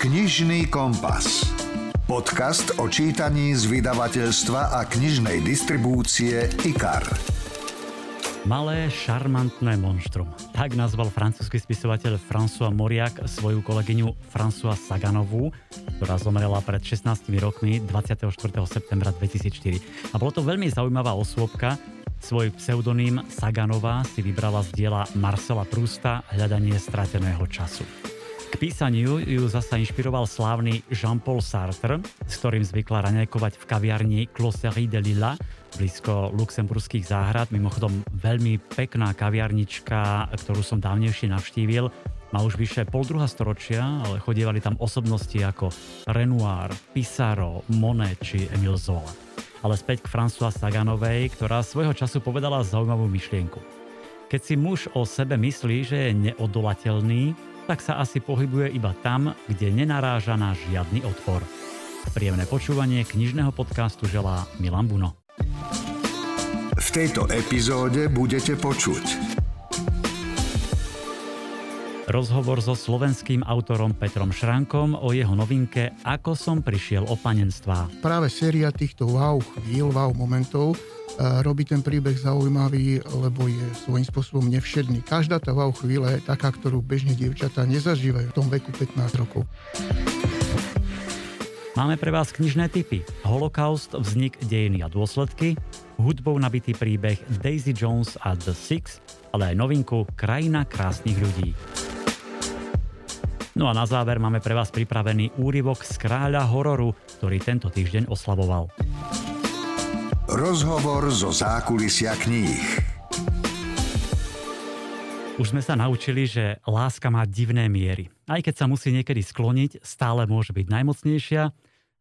Knižný kompas. Podcast o čítaní z vydavateľstva a knižnej distribúcie IKAR. Malé, šarmantné monštrum. Tak nazval francúzsky spisovateľ François Moriak svoju kolegyňu François Saganovú, ktorá zomrela pred 16 rokmi 24. septembra 2004. A bolo to veľmi zaujímavá osôbka, svoj pseudonym Saganová si vybrala z diela Marcela Prusta Hľadanie strateného času. K písaniu ju zasa inšpiroval slávny Jean-Paul Sartre, s ktorým zvykla raňajkovať v kaviarni Closerie de Lilla, blízko luxemburských záhrad. Mimochodom veľmi pekná kaviarnička, ktorú som dávnejšie navštívil. Má už vyše pol druhá storočia, ale chodievali tam osobnosti ako Renoir, Pissarro, Monet či Emile Zola. Ale späť k François Saganovej, ktorá svojho času povedala zaujímavú myšlienku. Keď si muž o sebe myslí, že je neodolateľný, tak sa asi pohybuje iba tam, kde nenaráža na žiadny odpor. Príjemné počúvanie knižného podcastu želá Milan Buno. V tejto epizóde budete počuť Rozhovor so slovenským autorom Petrom Šrankom o jeho novinke Ako som prišiel o panenstvá. Práve séria týchto wow chvíľ, wow momentov robí ten príbeh zaujímavý, lebo je svojím spôsobom nevšedný. Každá tá wow chvíľa je taká, ktorú bežne dievčatá nezažívajú v tom veku 15 rokov. Máme pre vás knižné typy. Holokaust, vznik, dejiny a dôsledky, hudbou nabitý príbeh Daisy Jones a The Six, ale aj novinku Krajina krásnych ľudí. No a na záver máme pre vás pripravený úryvok z kráľa hororu, ktorý tento týždeň oslavoval. Rozhovor zo zákulisia kníh. Už sme sa naučili, že láska má divné miery. Aj keď sa musí niekedy skloniť, stále môže byť najmocnejšia,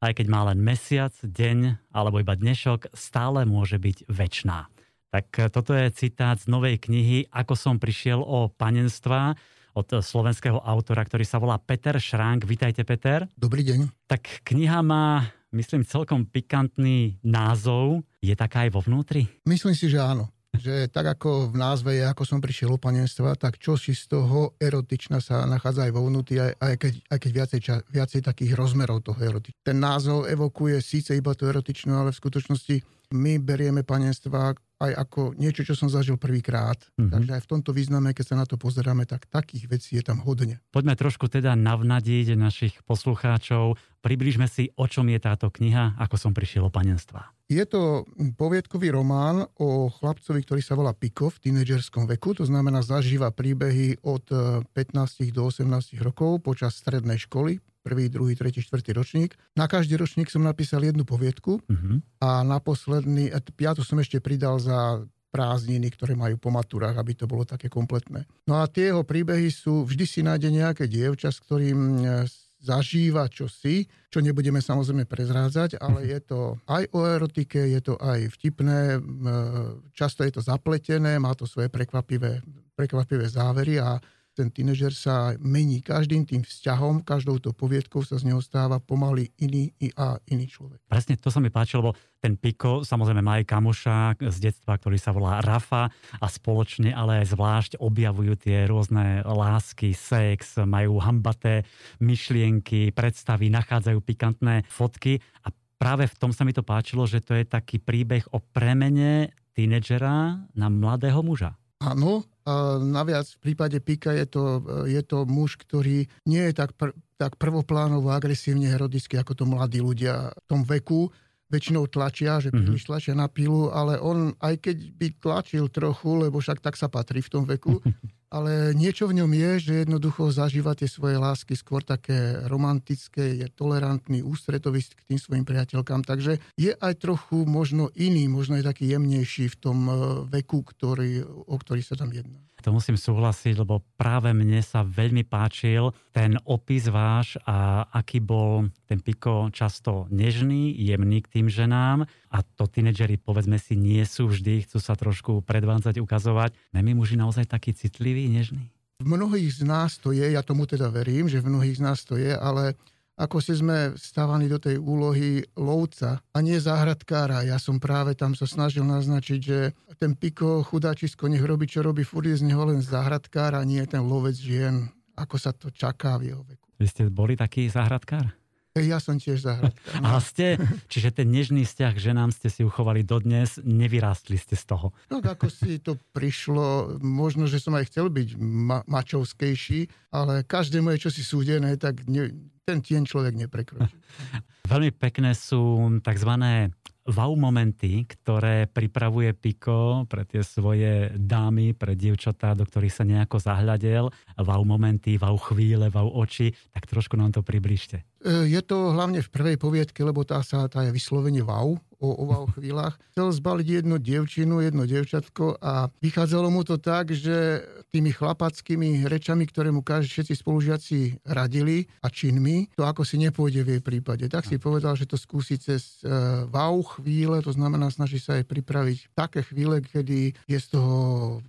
aj keď má len mesiac, deň alebo iba dnešok, stále môže byť väčná. Tak toto je citát z novej knihy Ako som prišiel o panenstva od slovenského autora, ktorý sa volá Peter Šránk. Vítajte, Peter. Dobrý deň. Tak kniha má myslím, celkom pikantný názov. Je taká aj vo vnútri? Myslím si, že áno. Že tak ako v názve je, ako som prišiel o panenstva, tak čo si z toho erotičná sa nachádza aj vo vnútri, aj, aj keď, aj keď viacej, ča, viacej takých rozmerov toho erotičná. Ten názov evokuje síce iba to erotičnú, ale v skutočnosti my berieme panenstva aj ako niečo, čo som zažil prvýkrát. Mm-hmm. Takže aj v tomto význame, keď sa na to pozeráme, tak takých vecí je tam hodne. Poďme trošku teda navnadiť našich poslucháčov. Približme si, o čom je táto kniha, ako som prišiel o panenstva. Je to poviedkový román o chlapcovi, ktorý sa volá Piko v tínedžerskom veku, to znamená zažíva príbehy od 15 eh, do 18 rokov počas strednej školy, prvý, druhý, tretí, štvrtý ročník. Na každý ročník som napísal jednu poviedku uh-huh. a na posledný, piatu som ešte pridal za prázdniny, ktoré majú po maturách, aby to bolo také kompletné. No a tie jeho príbehy sú, vždy si nájde nejaké dievča, s ktorým e, zažíva čosi, čo nebudeme samozrejme prezrádzať, ale mhm. je to aj o erotike, je to aj vtipné, e, často je to zapletené, má to svoje prekvapivé, prekvapivé závery a ten tínežer sa mení každým tým vzťahom, každou to poviedkou sa z neho stáva pomaly iný a iný človek. Presne to sa mi páčilo, lebo ten Piko samozrejme má aj kamoša z detstva, ktorý sa volá Rafa a spoločne ale aj zvlášť objavujú tie rôzne lásky, sex, majú hambaté myšlienky, predstavy, nachádzajú pikantné fotky a práve v tom sa mi to páčilo, že to je taký príbeh o premene tínedžera na mladého muža. Áno, a naviac v prípade Pika je to, je to muž, ktorý nie je tak, pr- tak prvoplánovo agresívne herodický ako to mladí ľudia v tom veku. Väčšinou tlačia, že príliš mm-hmm. tlačia na pilu, ale on aj keď by tlačil trochu, lebo však tak sa patrí v tom veku, ale niečo v ňom je, že jednoducho zažíva tie svoje lásky skôr také romantické, je tolerantný, ústretový k tým svojim priateľkám, takže je aj trochu možno iný, možno aj taký jemnejší v tom e, veku, ktorý, o ktorý sa tam jedná. To musím súhlasiť, lebo práve mne sa veľmi páčil ten opis váš a aký bol ten Piko často nežný, jemný k tým ženám a to tínedžeri povedzme si nie sú vždy, chcú sa trošku predvádzať, ukazovať. my muži naozaj taký citlivý, nežný? V mnohých z nás to je, ja tomu teda verím, že v mnohých z nás to je, ale ako si sme stávaní do tej úlohy lovca a nie záhradkára. Ja som práve tam sa snažil naznačiť, že ten piko chudáčisko nech robí, čo robí, furt je z neho len záhradkár a nie ten lovec žien, ako sa to čaká v jeho veku. Vy ste boli taký záhradkár? Ja som tiež záhradkár. A ste, čiže ten nežný vzťah k ženám ste si uchovali dodnes, nevyrástli ste z toho. No ako si to prišlo, možno, že som aj chcel byť ma- mačovskejší, ale každému je čosi súdené, tak ne, ten tieň človek neprekročí. Veľmi pekné sú tzv wow momenty, ktoré pripravuje Piko pre tie svoje dámy, pre dievčatá, do ktorých sa nejako zahľadel. Wow momenty, wow chvíle, wow oči. Tak trošku nám to približte. E, je to hlavne v prvej poviedke, lebo tá, sa, tá je vyslovene wow o, o wow chvíľach. Chcel zbaliť jednu dievčinu, jedno dievčatko a vychádzalo mu to tak, že tými chlapackými rečami, ktoré mu všetci spolužiaci radili a činmi, to ako si nepôjde v jej prípade. Tak si povedal, že to skúsi cez uh, wow chvíle, to znamená snaží sa aj pripraviť také chvíle, kedy je z toho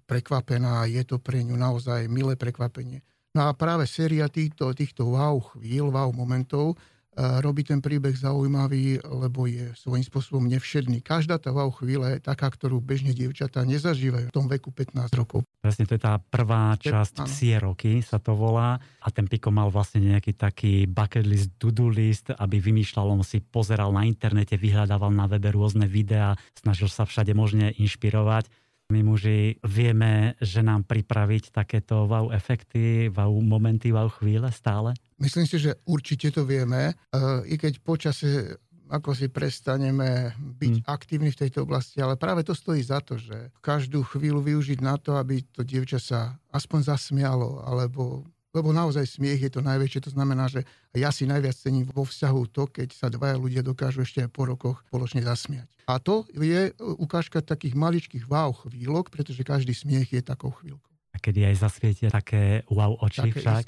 prekvapená, je to pre ňu naozaj milé prekvapenie. No a práve séria týchto, týchto wow chvíľ, wow momentov robí ten príbeh zaujímavý, lebo je svojím spôsobom nevšedný. Každá tá wow chvíľa je taká, ktorú bežne dievčatá nezažívajú v tom veku 15 rokov. Presne, to je tá prvá časť Psie roky, sa to volá. A ten Piko mal vlastne nejaký taký bucket list, to-do list, aby vymýšľal, on si pozeral na internete, vyhľadával na webe rôzne videá, snažil sa všade možne inšpirovať. My muži vieme, že nám pripraviť takéto wow efekty, wow momenty, wow chvíle stále? Myslím si, že určite to vieme, i keď počase ako si prestaneme byť hmm. aktívni v tejto oblasti, ale práve to stojí za to, že každú chvíľu využiť na to, aby to dievča sa aspoň zasmialo, alebo lebo naozaj smiech je to najväčšie, to znamená, že ja si najviac cením vo vzťahu to, keď sa dvaja ľudia dokážu ešte aj po rokoch spoločne zasmiať. A to je ukážka takých maličkých wow chvíľok, pretože každý smiech je takou chvíľkou kedy aj zasvietia také wow oči také však.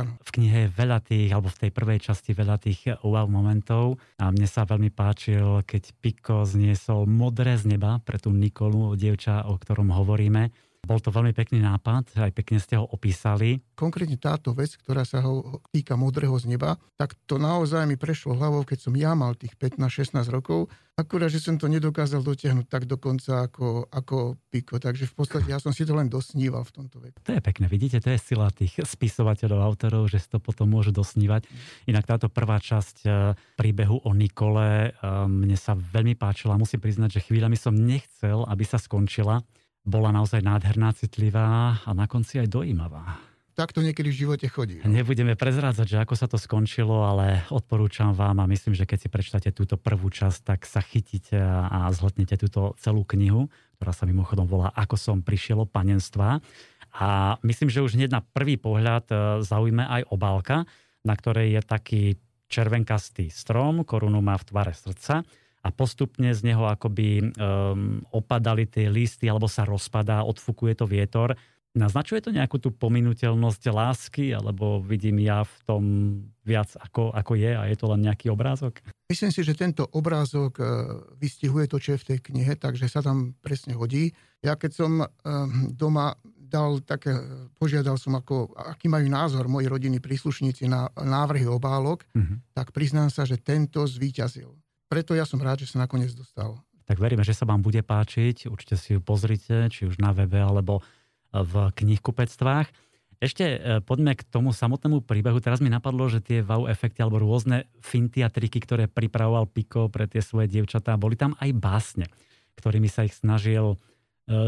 áno. V knihe je veľa tých, alebo v tej prvej časti veľa tých wow momentov a mne sa veľmi páčil, keď Piko zniesol modré z neba pre tú Nikolu, dievča, o ktorom hovoríme bol to veľmi pekný nápad, aj pekne ste ho opísali. Konkrétne táto vec, ktorá sa ho týka modrého z neba, tak to naozaj mi prešlo hlavou, keď som ja mal tých 15-16 rokov. Akurát, že som to nedokázal dotiahnuť tak dokonca ako, ako Piko. Takže v podstate ja som si to len dosníval v tomto veku. To je pekné, vidíte, to je sila tých spisovateľov, autorov, že si to potom môžu dosnívať. Inak táto prvá časť e, príbehu o Nikole e, mne sa veľmi páčila. Musím priznať, že chvíľami som nechcel, aby sa skončila bola naozaj nádherná, citlivá a na konci aj dojímavá. Tak to niekedy v živote chodí. No? Nebudeme prezrádzať, že ako sa to skončilo, ale odporúčam vám a myslím, že keď si prečítate túto prvú časť, tak sa chytíte a, zhltnete túto celú knihu, ktorá sa mimochodom volá Ako som prišiel o panenstva. A myslím, že už hneď na prvý pohľad e, zaujme aj obálka, na ktorej je taký červenkastý strom, korunu má v tvare srdca a postupne z neho akoby um, opadali tie listy alebo sa rozpadá, odfukuje to vietor. Naznačuje to nejakú tú pominuteľnosť lásky, alebo vidím ja v tom viac ako, ako je a je to len nejaký obrázok? Myslím si, že tento obrázok e, vystihuje to, čo je v tej knihe, takže sa tam presne hodí. Ja keď som e, doma dal také, požiadal som, ako, aký majú názor moji rodiny príslušníci na návrhy obálok, mm-hmm. tak priznám sa, že tento zvíťazil preto ja som rád, že sa nakoniec dostal. Tak veríme, že sa vám bude páčiť. Určite si ju pozrite, či už na webe, alebo v knihkupectvách. Ešte e, poďme k tomu samotnému príbehu. Teraz mi napadlo, že tie wow efekty alebo rôzne finty a triky, ktoré pripravoval Piko pre tie svoje dievčatá, boli tam aj básne, ktorými sa ich snažil e,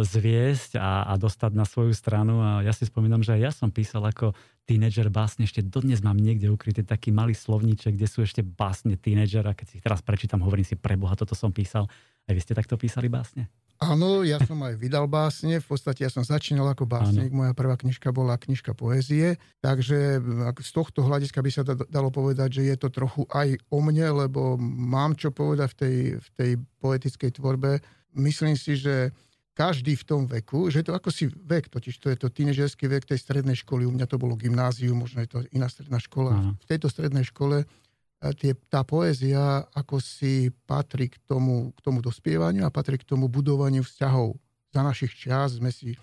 zviesť a, a dostať na svoju stranu. A ja si spomínam, že aj ja som písal ako tínedžer básne, ešte dodnes mám niekde ukrytý taký malý slovníček, kde sú ešte básne tínedžera. Keď si ich teraz prečítam, hovorím si, preboha, toto som písal. Aj vy ste takto písali básne? Áno, ja som aj vydal básne. V podstate ja som začínal ako básnik. Moja prvá knižka bola knižka poézie. Takže z tohto hľadiska by sa dalo povedať, že je to trochu aj o mne, lebo mám čo povedať v tej, v tej poetickej tvorbe. Myslím si, že každý v tom veku, že je to ako si vek, totiž to je to tínežerský vek tej strednej školy, u mňa to bolo gymnázium, možno je to iná stredná škola. Aha. V tejto strednej škole eh, tie, tá poézia ako si patrí k tomu, k tomu dospievaniu a patrí k tomu budovaniu vzťahov. Za našich čas sme si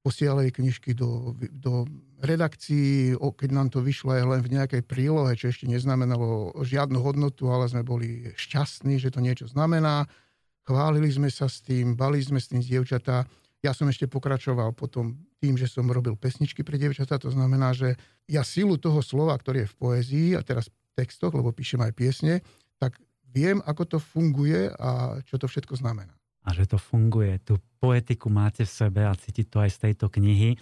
posielali knižky do, do redakcií, keď nám to vyšlo aj len v nejakej prílohe, čo ešte neznamenalo žiadnu hodnotu, ale sme boli šťastní, že to niečo znamená chválili sme sa s tým, bali sme s tým dievčatá. Ja som ešte pokračoval potom tým, že som robil pesničky pre dievčatá, to znamená, že ja silu toho slova, ktorý je v poézii a teraz v textoch, lebo píšem aj piesne, tak viem, ako to funguje a čo to všetko znamená. A že to funguje. Tú poetiku máte v sebe a cítiť to aj z tejto knihy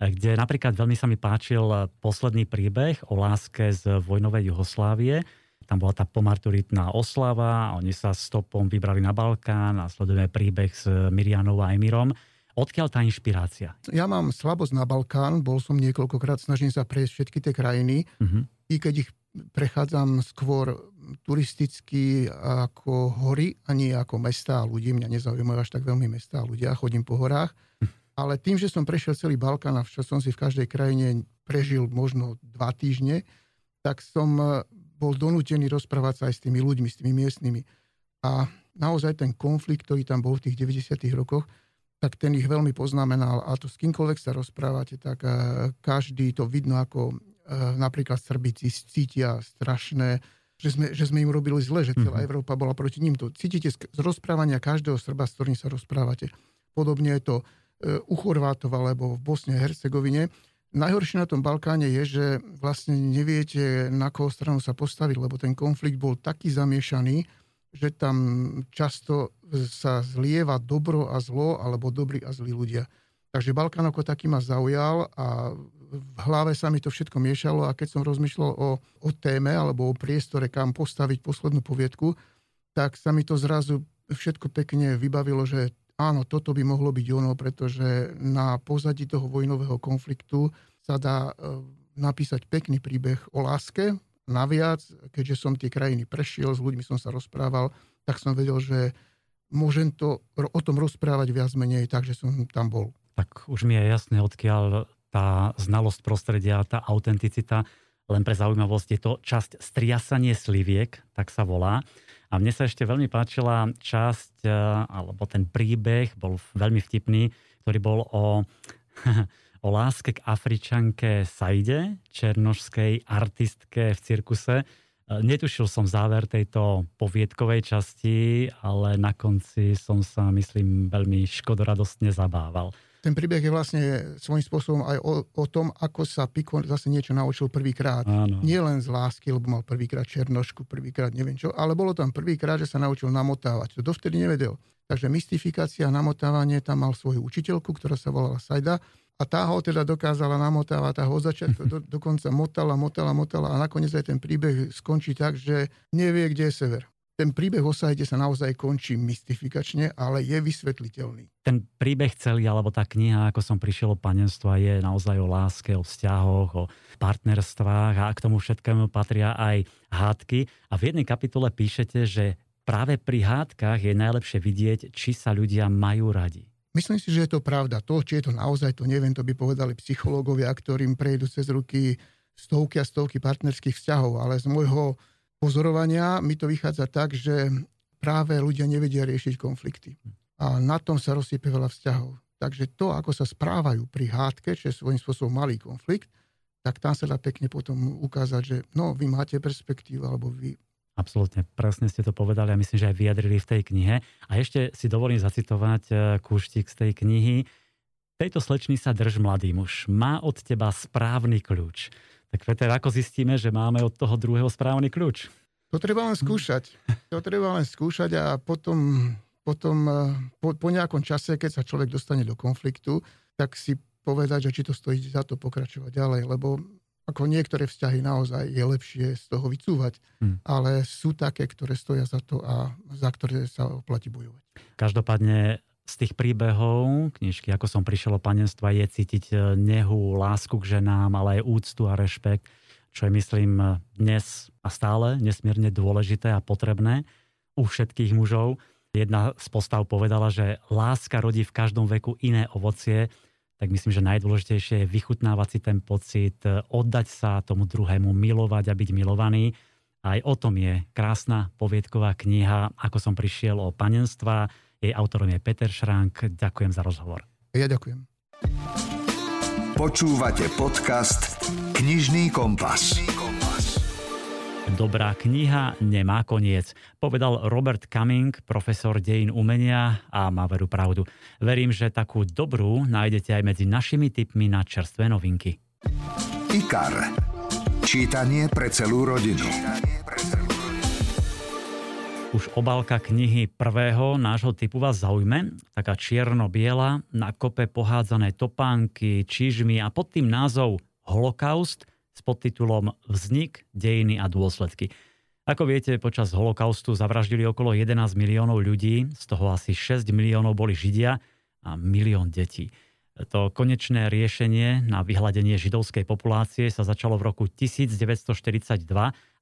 kde napríklad veľmi sa mi páčil posledný príbeh o láske z vojnovej Juhoslávie. Tam bola tá pomarturitná oslava, oni sa stopom vybrali na Balkán a sledujeme príbeh s Mirianou a Emirom. Odkiaľ tá inšpirácia? Ja mám slabosť na Balkán, bol som niekoľkokrát, snažím sa prejsť všetky tie krajiny, uh-huh. i keď ich prechádzam skôr turisticky ako hory a nie ako mesta a ľudí. Mňa nezaujímajú až tak veľmi mesta a ľudia, chodím po horách. Ale tým, že som prešiel celý Balkán a čo som si v každej krajine prežil možno dva týždne, tak som bol donútený rozprávať sa aj s tými ľuďmi, s tými miestnymi. A naozaj ten konflikt, ktorý tam bol v tých 90. rokoch, tak ten ich veľmi poznamenal. A to s kýmkoľvek sa rozprávate, tak e, každý to vidno, ako e, napríklad Srbíci cítia strašné, že sme, že sme im robili zle, že celá mm-hmm. Európa bola proti ním. To cítite z, z rozprávania každého Srba, s ktorým sa rozprávate. Podobne je to u Chorvátov alebo v Bosne a Hercegovine. Najhoršie na tom Balkáne je, že vlastne neviete, na koho stranu sa postaviť, lebo ten konflikt bol taký zamiešaný, že tam často sa zlieva dobro a zlo, alebo dobrí a zlí ľudia. Takže Balkán ako taký ma zaujal a v hlave sa mi to všetko miešalo a keď som rozmýšľal o, o téme alebo o priestore, kam postaviť poslednú poviedku, tak sa mi to zrazu všetko pekne vybavilo, že áno, toto by mohlo byť ono, pretože na pozadí toho vojnového konfliktu sa dá e, napísať pekný príbeh o láske. Naviac, keďže som tie krajiny prešiel, s ľuďmi som sa rozprával, tak som vedel, že môžem to, o tom rozprávať viac menej tak, že som tam bol. Tak už mi je jasné, odkiaľ tá znalosť prostredia, tá autenticita, len pre zaujímavosť je to časť striasanie sliviek, tak sa volá. A mne sa ešte veľmi páčila časť, e, alebo ten príbeh bol veľmi vtipný, ktorý bol o, o láske k Afričanke Saide, černožskej artistke v cirkuse. E, netušil som záver tejto poviedkovej časti, ale na konci som sa, myslím, veľmi škodoradostne zabával. Ten príbeh je vlastne svojím spôsobom aj o, o tom, ako sa Piko zase niečo naučil prvýkrát. Nie len z lásky, lebo mal prvýkrát černošku, prvýkrát neviem čo, ale bolo tam prvýkrát, že sa naučil namotávať. To dovtedy nevedel. Takže mystifikácia, namotávanie, tam mal svoju učiteľku, ktorá sa volala Sajda a tá ho teda dokázala namotávať, tá ho od začiatku do, dokonca motala, motala, motala a nakoniec aj ten príbeh skončí tak, že nevie, kde je sever ten príbeh o Sajde sa naozaj končí mystifikačne, ale je vysvetliteľný. Ten príbeh celý, alebo tá kniha, ako som prišiel o panenstva, je naozaj o láske, o vzťahoch, o partnerstvách a k tomu všetkému patria aj hádky. A v jednej kapitole píšete, že práve pri hádkach je najlepšie vidieť, či sa ľudia majú radi. Myslím si, že je to pravda. To, či je to naozaj, to neviem, to by povedali psychológovia, ktorým prejdú cez ruky stovky a stovky partnerských vzťahov, ale z môjho pozorovania mi to vychádza tak, že práve ľudia nevedia riešiť konflikty. A na tom sa rozsiepe veľa vzťahov. Takže to, ako sa správajú pri hádke, čo je svojím spôsobom malý konflikt, tak tam sa dá pekne potom ukázať, že no, vy máte perspektívu, alebo vy Absolútne, presne ste to povedali a myslím, že aj vyjadrili v tej knihe. A ešte si dovolím zacitovať e, kúštik z tej knihy. Tejto slečny sa drž, mladý muž. Má od teba správny kľúč. Tak Peter, ako zistíme, že máme od toho druhého správny kľúč? To treba len skúšať. To treba len skúšať a potom, potom eh, po, po nejakom čase, keď sa človek dostane do konfliktu, tak si povedať, že či to stojí za to pokračovať ďalej, lebo ako niektoré vzťahy naozaj je lepšie z toho vycúvať, hmm. ale sú také, ktoré stoja za to a za ktoré sa oplatí bojovať. Každopádne z tých príbehov knižky, ako som prišiel o panenstva, je cítiť e, nehu, lásku k ženám, ale aj úctu a rešpekt, čo je, myslím, dnes a stále nesmierne dôležité a potrebné u všetkých mužov. Jedna z postav povedala, že láska rodí v každom veku iné ovocie, tak myslím, že najdôležitejšie je vychutnávať si ten pocit, e, oddať sa tomu druhému, milovať a byť milovaný. Aj o tom je krásna poviedková kniha, ako som prišiel o panenstva, jej autorom je Peter Šránk. Ďakujem za rozhovor. Ja ďakujem. Počúvate podcast Knižný kompas. Dobrá kniha nemá koniec, povedal Robert Cumming, profesor dejín umenia a má veru pravdu. Verím, že takú dobrú nájdete aj medzi našimi tipmi na čerstvé novinky. IKAR. Čítanie pre celú rodinu. Už obálka knihy prvého nášho typu vás zaujme. Taká čierno-biela, na kope pohádzané topánky, čižmy a pod tým názov Holokaust – s podtitulom Vznik, dejiny a dôsledky. Ako viete, počas holokaustu zavraždili okolo 11 miliónov ľudí, z toho asi 6 miliónov boli Židia a milión detí. To konečné riešenie na vyhľadenie židovskej populácie sa začalo v roku 1942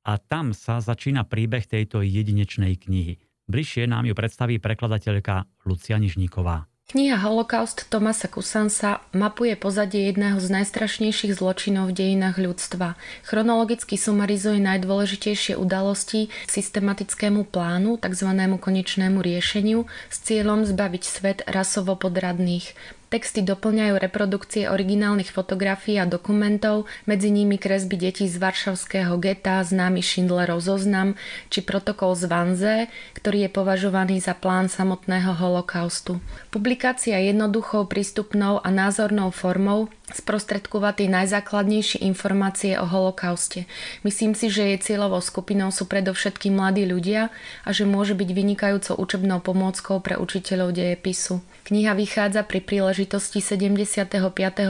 a tam sa začína príbeh tejto jedinečnej knihy. Bližšie nám ju predstaví prekladateľka Lucia Nižníková. Kniha Holokaust Tomasa Kusansa mapuje pozadie jedného z najstrašnejších zločinov v dejinách ľudstva. Chronologicky sumarizuje najdôležitejšie udalosti systematickému plánu, tzv. konečnému riešeniu, s cieľom zbaviť svet rasovo podradných. Texty doplňajú reprodukcie originálnych fotografií a dokumentov, medzi nimi kresby detí z Varšavského geta, známy Schindlerov zoznam, či protokol z Vanze, ktorý je považovaný za plán samotného holokaustu. Publikácia jednoduchou, prístupnou a názornou formou sprostredkovať tie najzákladnejšie informácie o holokauste. Myslím si, že jej cieľovou skupinou sú predovšetkým mladí ľudia a že môže byť vynikajúcou učebnou pomôckou pre učiteľov dejepisu. Kniha vychádza pri príležitosti 75.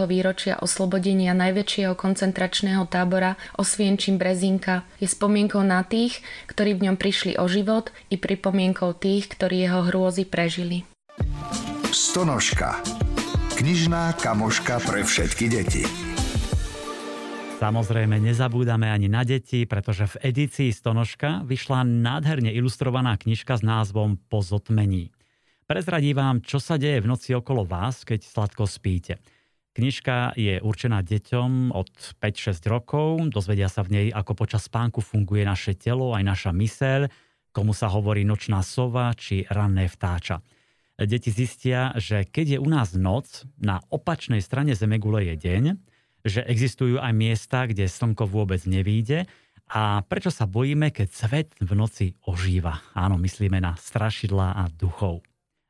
výročia oslobodenia najväčšieho koncentračného tábora Osvienčím Brezinka. Je spomienkou na tých, ktorí v ňom prišli o život i pripomienkou tých, ktorí jeho hrôzy prežili. Stonožka. Knižná kamoška pre všetky deti. Samozrejme, nezabúdame ani na deti, pretože v edícii Stonožka vyšla nádherne ilustrovaná knižka s názvom Po zotmení. Prezradí vám, čo sa deje v noci okolo vás, keď sladko spíte. Knižka je určená deťom od 5-6 rokov, dozvedia sa v nej, ako počas spánku funguje naše telo, aj naša myseľ, komu sa hovorí nočná sova či ranné vtáča deti zistia, že keď je u nás noc, na opačnej strane Zemegule je deň, že existujú aj miesta, kde slnko vôbec nevíde a prečo sa bojíme, keď svet v noci ožíva. Áno, myslíme na strašidla a duchov.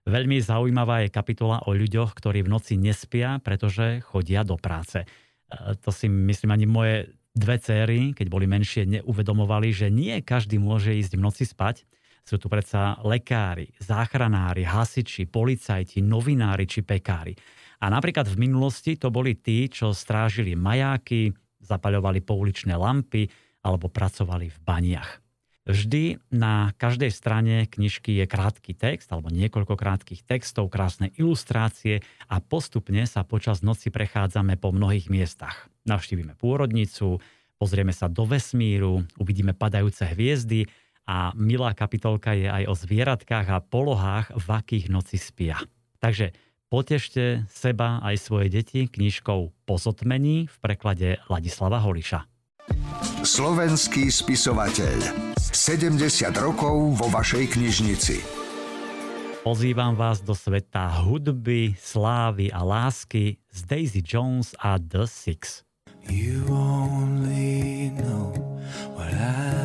Veľmi zaujímavá je kapitola o ľuďoch, ktorí v noci nespia, pretože chodia do práce. E, to si myslím ani moje dve céry, keď boli menšie, neuvedomovali, že nie každý môže ísť v noci spať, sú tu predsa lekári, záchranári, hasiči, policajti, novinári či pekári. A napríklad v minulosti to boli tí, čo strážili majáky, zapaľovali pouličné lampy alebo pracovali v baniach. Vždy na každej strane knižky je krátky text alebo niekoľko krátkých textov, krásne ilustrácie a postupne sa počas noci prechádzame po mnohých miestach. Navštívime pôrodnicu, pozrieme sa do vesmíru, uvidíme padajúce hviezdy a milá kapitolka je aj o zvieratkách a polohách, v akých noci spia. Takže potešte seba aj svoje deti knižkou Pozotmení v preklade Ladislava Holiša. Slovenský spisovateľ. 70 rokov vo vašej knižnici. Pozývam vás do sveta hudby, slávy a lásky z Daisy Jones a The Six. You only know what I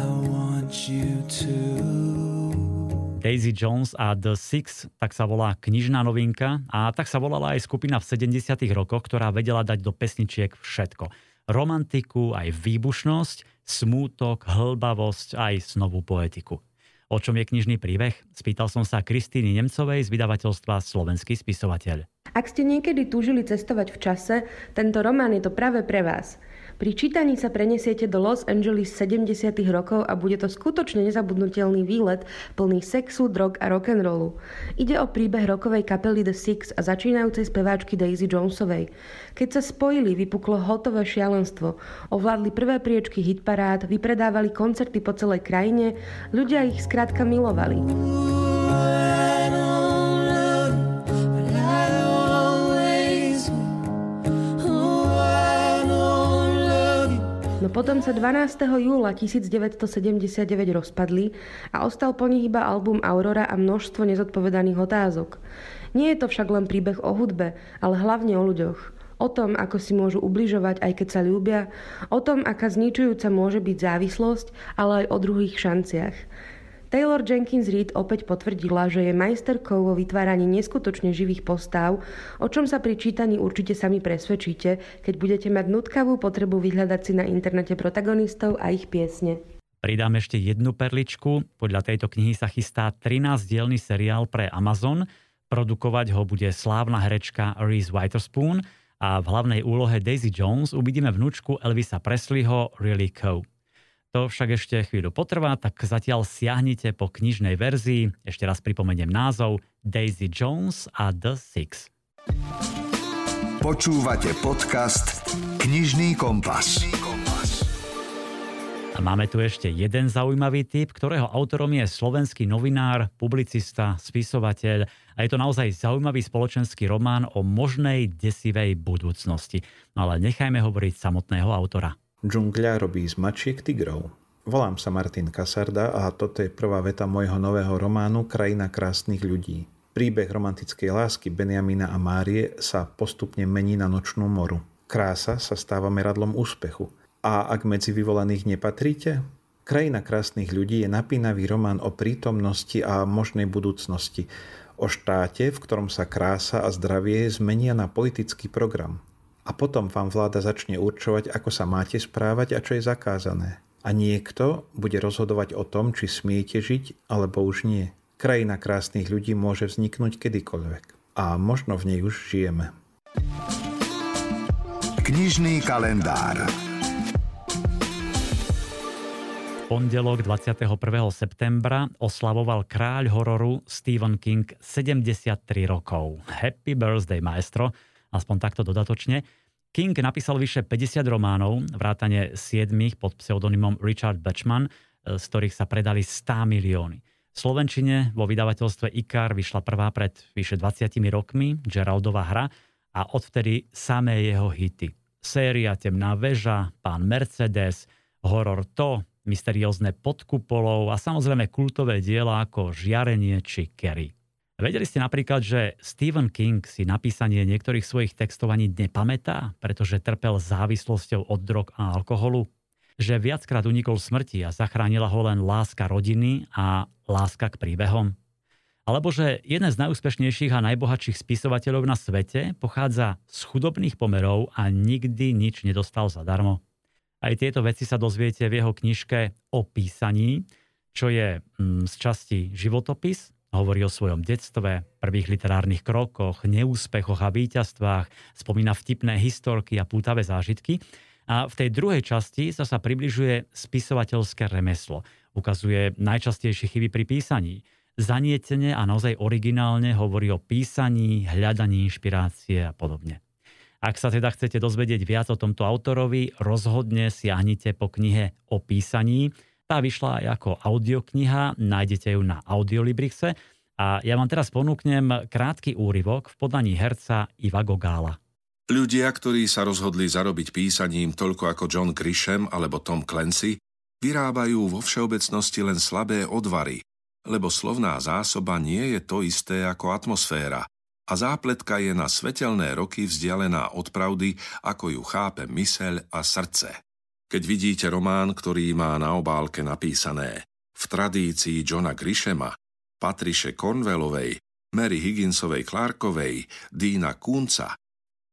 Daisy Jones a The Six, tak sa volá knižná novinka a tak sa volala aj skupina v 70 rokoch, ktorá vedela dať do pesničiek všetko. Romantiku, aj výbušnosť, smútok, hlbavosť, aj snovú poetiku. O čom je knižný príbeh? Spýtal som sa Kristýny Nemcovej z vydavateľstva Slovenský spisovateľ. Ak ste niekedy túžili cestovať v čase, tento román je to práve pre vás. Pri čítaní sa prenesiete do Los Angeles 70. rokov a bude to skutočne nezabudnutelný výlet plný sexu, drog a rock'n'rollu. Ide o príbeh rokovej kapely The Six a začínajúcej speváčky Daisy Jonesovej. Keď sa spojili, vypuklo hotové šialenstvo. Ovládli prvé priečky hitparád, vypredávali koncerty po celej krajine, ľudia ich skrátka milovali. Potom sa 12. júla 1979 rozpadli a ostal po nich iba album Aurora a množstvo nezodpovedaných otázok. Nie je to však len príbeh o hudbe, ale hlavne o ľuďoch. o tom, ako si môžu ubližovať, aj keď sa ľúbia, o tom, aká zničujúca môže byť závislosť, ale aj o druhých šanciach. Taylor Jenkins Reid opäť potvrdila, že je majsterkou vo vytváraní neskutočne živých postáv, o čom sa pri čítaní určite sami presvedčíte, keď budete mať nutkavú potrebu vyhľadať si na internete protagonistov a ich piesne. Pridám ešte jednu perličku. Podľa tejto knihy sa chystá 13-dielny seriál pre Amazon. Produkovať ho bude slávna herečka Reese Witherspoon a v hlavnej úlohe Daisy Jones uvidíme vnúčku Elvisa Presleyho Really Coe. To však ešte chvíľu potrvá, tak zatiaľ siahnite po knižnej verzii. Ešte raz pripomeniem názov Daisy Jones a The Six. Počúvate podcast Knižný kompas. A máme tu ešte jeden zaujímavý typ, ktorého autorom je slovenský novinár, publicista, spisovateľ a je to naozaj zaujímavý spoločenský román o možnej desivej budúcnosti. No ale nechajme hovoriť samotného autora. Džungľa robí z mačiek tigrov. Volám sa Martin Kasarda a toto je prvá veta môjho nového románu Krajina krásnych ľudí. Príbeh romantickej lásky Benjamina a Márie sa postupne mení na nočnú moru. Krása sa stáva meradlom úspechu. A ak medzi vyvolaných nepatríte? Krajina krásnych ľudí je napínavý román o prítomnosti a možnej budúcnosti. O štáte, v ktorom sa krása a zdravie zmenia na politický program a potom vám vláda začne určovať, ako sa máte správať a čo je zakázané. A niekto bude rozhodovať o tom, či smiete žiť, alebo už nie. Krajina krásnych ľudí môže vzniknúť kedykoľvek. A možno v nej už žijeme. Knižný kalendár pondelok 21. septembra oslavoval kráľ hororu Stephen King 73 rokov. Happy birthday, maestro! Aspoň takto dodatočne. King napísal vyše 50 románov, vrátane 7 pod pseudonymom Richard Bachman, e, z ktorých sa predali 100 milióny. V Slovenčine vo vydavateľstve IKAR vyšla prvá pred vyše 20 rokmi, Geraldová hra, a odvtedy samé jeho hity. Séria Temná väža, Pán Mercedes, Horor to, Mysteriózne podkupolov a samozrejme kultové diela ako Žiarenie či Kerry. Vedeli ste napríklad, že Stephen King si napísanie niektorých svojich textov ani nepamätá, pretože trpel závislosťou od drog a alkoholu? Že viackrát unikol smrti a zachránila ho len láska rodiny a láska k príbehom? Alebo že jeden z najúspešnejších a najbohatších spisovateľov na svete pochádza z chudobných pomerov a nikdy nič nedostal zadarmo? Aj tieto veci sa dozviete v jeho knižke o písaní, čo je mm, z časti životopis Hovorí o svojom detstve, prvých literárnych krokoch, neúspechoch a víťazstvách, spomína vtipné historky a pútavé zážitky. A v tej druhej časti sa sa približuje spisovateľské remeslo. Ukazuje najčastejšie chyby pri písaní. Zanietene a naozaj originálne hovorí o písaní, hľadaní inšpirácie a podobne. Ak sa teda chcete dozvedieť viac o tomto autorovi, rozhodne siahnite po knihe o písaní, tá vyšla aj ako audiokniha, nájdete ju na Audiolibrixe a ja vám teraz ponúknem krátky úryvok v podaní herca Iva Gogála. Ľudia, ktorí sa rozhodli zarobiť písaním toľko ako John Grisham alebo Tom Clancy, vyrábajú vo všeobecnosti len slabé odvary, lebo slovná zásoba nie je to isté ako atmosféra a zápletka je na svetelné roky vzdialená od pravdy, ako ju chápe myseľ a srdce. Keď vidíte román, ktorý má na obálke napísané v tradícii Johna Grishema, Patriše Cornwellovej, Mary Higginsovej Clarkovej, Dina Kunca,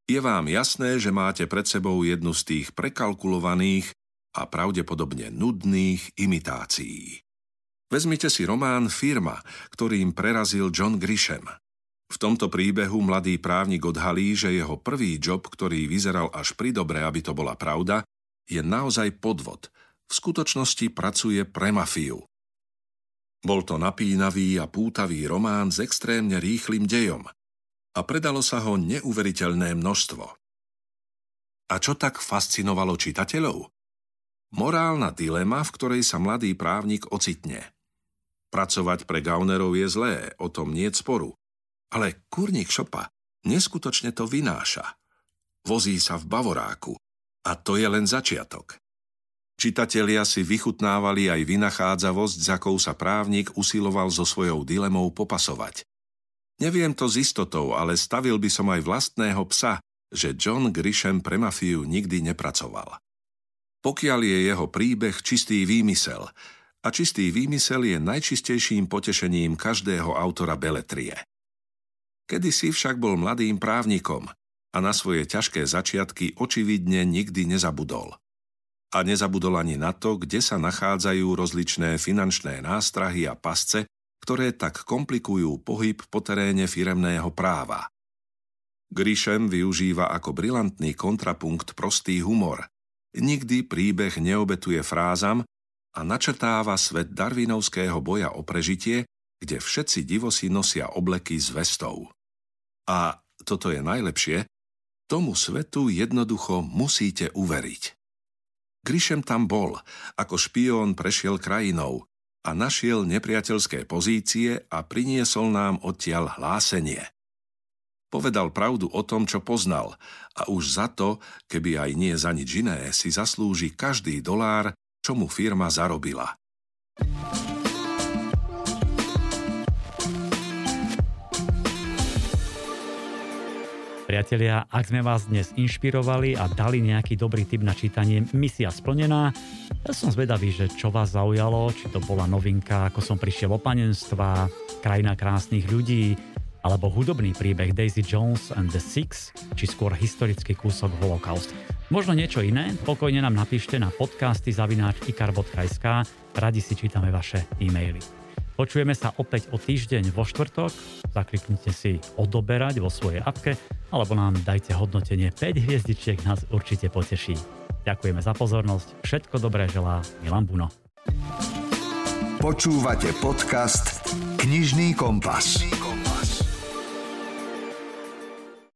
je vám jasné, že máte pred sebou jednu z tých prekalkulovaných a pravdepodobne nudných imitácií. Vezmite si román Firma, ktorým prerazil John Grisham. V tomto príbehu mladý právnik odhalí, že jeho prvý job, ktorý vyzeral až pri dobre, aby to bola pravda, je naozaj podvod. V skutočnosti pracuje pre mafiu. Bol to napínavý a pútavý román s extrémne rýchlým dejom a predalo sa ho neuveriteľné množstvo. A čo tak fascinovalo čitateľov? Morálna dilema, v ktorej sa mladý právnik ocitne. Pracovať pre Gaunerov je zlé, o tom nie sporu. Ale kurník šopa neskutočne to vynáša. Vozí sa v bavoráku, a to je len začiatok. Čitatelia si vychutnávali aj vynachádzavosť, za akou sa právnik usiloval so svojou dilemou popasovať. Neviem to s istotou, ale stavil by som aj vlastného psa, že John Grisham pre mafiu nikdy nepracoval. Pokiaľ je jeho príbeh čistý výmysel, a čistý výmysel je najčistejším potešením každého autora beletrie. Kedysi však bol mladým právnikom a na svoje ťažké začiatky očividne nikdy nezabudol. A nezabudol ani na to, kde sa nachádzajú rozličné finančné nástrahy a pasce, ktoré tak komplikujú pohyb po teréne firemného práva. Grisham využíva ako brilantný kontrapunkt prostý humor. Nikdy príbeh neobetuje frázam a načrtáva svet darvinovského boja o prežitie, kde všetci divosi nosia obleky s vestou. A toto je najlepšie, Tomu svetu jednoducho musíte uveriť. Grisham tam bol, ako špión prešiel krajinou a našiel nepriateľské pozície a priniesol nám odtiaľ hlásenie. Povedal pravdu o tom, čo poznal a už za to, keby aj nie za nič iné, si zaslúži každý dolár, čo mu firma zarobila. Priatelia, ak sme vás dnes inšpirovali a dali nejaký dobrý tip na čítanie, misia splnená. Ja som zvedavý, že čo vás zaujalo, či to bola novinka, ako som prišiel o panenstva, krajina krásnych ľudí, alebo hudobný príbeh Daisy Jones and the Six, či skôr historický kúsok Holocaust. Možno niečo iné? Pokojne nám napíšte na podcasty zavináč ikar.sk, radi si čítame vaše e-maily. Počujeme sa opäť o týždeň vo štvrtok. Zakliknite si odoberať vo svojej apke alebo nám dajte hodnotenie 5 hviezdičiek, nás určite poteší. Ďakujeme za pozornosť, všetko dobré želá Milan Buno. Počúvate podcast Knižný kompas.